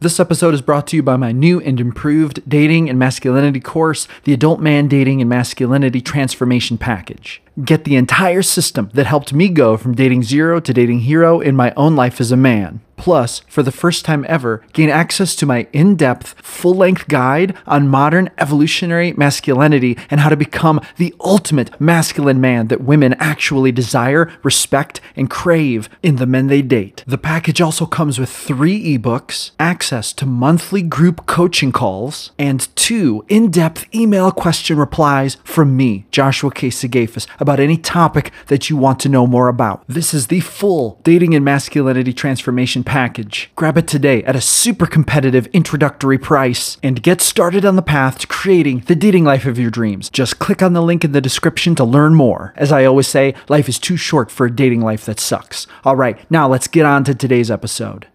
This episode is brought to you by my new and improved dating and masculinity course, the Adult Man Dating and Masculinity Transformation Package. Get the entire system that helped me go from dating zero to dating hero in my own life as a man. Plus, for the first time ever, gain access to my in depth, full length guide on modern evolutionary masculinity and how to become the ultimate masculine man that women actually desire, respect, and crave in the men they date. The package also comes with three ebooks, access to monthly group coaching calls, and two in depth email question replies from me, Joshua K. Sigafus, about any topic that you want to know more about. This is the full dating and masculinity transformation package. Grab it today at a super competitive introductory price and get started on the path to creating the dating life of your dreams. Just click on the link in the description to learn more. As I always say, life is too short for a dating life that sucks. All right, now let's get on to today's episode.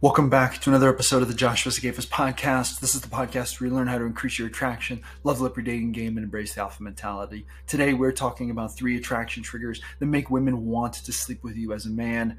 Welcome back to another episode of the Joshua Sigafus podcast. This is the podcast where you learn how to increase your attraction, level up your dating game, and embrace the alpha mentality. Today, we're talking about three attraction triggers that make women want to sleep with you as a man.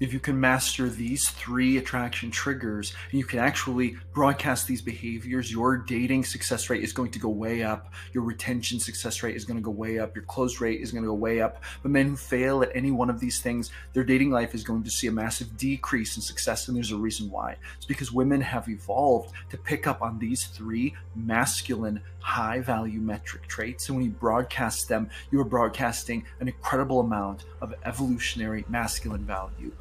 If you can master these three attraction triggers and you can actually broadcast these behaviors, your dating success rate is going to go way up. Your retention success rate is going to go way up. Your close rate is going to go way up. But men who fail at any one of these things, their dating life is going to see a massive decrease in success. And there's a reason why. It's because women have evolved to pick up on these three masculine high value metric traits. And when you broadcast them, you are broadcasting an incredible amount of evolutionary masculine value.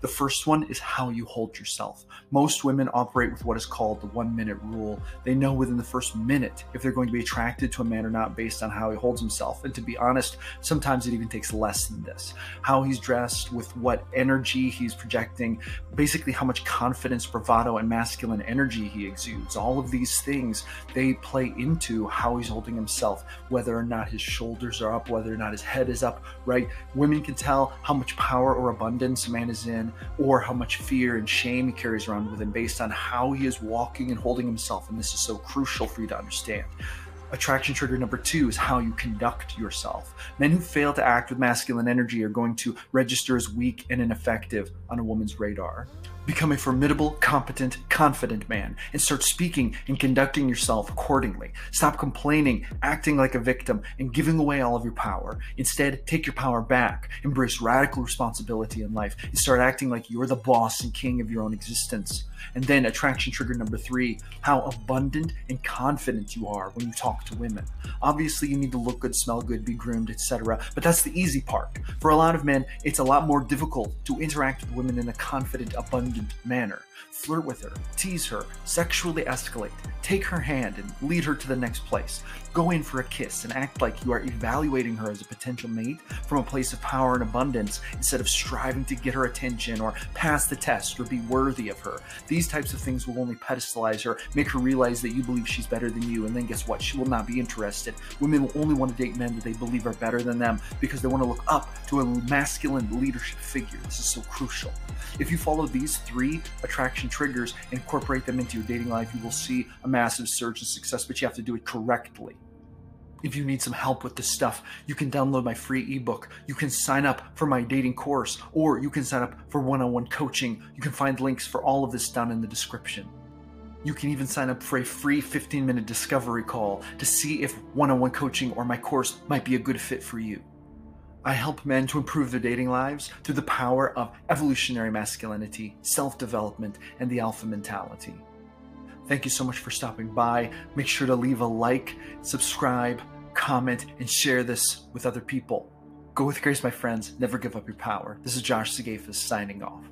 The first one is how you hold yourself. Most women operate with what is called the one minute rule. They know within the first minute if they're going to be attracted to a man or not based on how he holds himself. And to be honest, sometimes it even takes less than this. How he's dressed, with what energy he's projecting, basically how much confidence, bravado, and masculine energy he exudes. All of these things, they play into how he's holding himself, whether or not his shoulders are up, whether or not his head is up, right? Women can tell how much power or abundance a man is in or how much fear and shame he carries around with him based on how he is walking and holding himself. And this is so crucial for you to understand. Attraction trigger number two is how you conduct yourself. Men who fail to act with masculine energy are going to register as weak and ineffective on a woman's radar. Become a formidable, competent, confident man and start speaking and conducting yourself accordingly. Stop complaining, acting like a victim, and giving away all of your power. Instead, take your power back, embrace radical responsibility in life, and start acting like you're the boss and king of your own existence. And then attraction trigger number three, how abundant and confident you are when you talk to women. Obviously, you need to look good, smell good, be groomed, etc. But that's the easy part. For a lot of men, it's a lot more difficult to interact with women in a confident, abundant manner flirt with her, tease her, sexually escalate, take her hand and lead her to the next place. Go in for a kiss and act like you are evaluating her as a potential mate from a place of power and abundance instead of striving to get her attention or pass the test or be worthy of her. These types of things will only pedestalize her, make her realize that you believe she's better than you, and then guess what? She will not be interested. Women will only want to date men that they believe are better than them because they want to look up to a masculine leadership figure. This is so crucial. If you follow these three attraction triggers and incorporate them into your dating life, you will see a massive surge in success, but you have to do it correctly. If you need some help with this stuff, you can download my free ebook. You can sign up for my dating course, or you can sign up for one on one coaching. You can find links for all of this down in the description. You can even sign up for a free 15 minute discovery call to see if one on one coaching or my course might be a good fit for you. I help men to improve their dating lives through the power of evolutionary masculinity, self development, and the alpha mentality. Thank you so much for stopping by. Make sure to leave a like, subscribe, comment, and share this with other people. Go with grace, my friends. Never give up your power. This is Josh Sigafus signing off.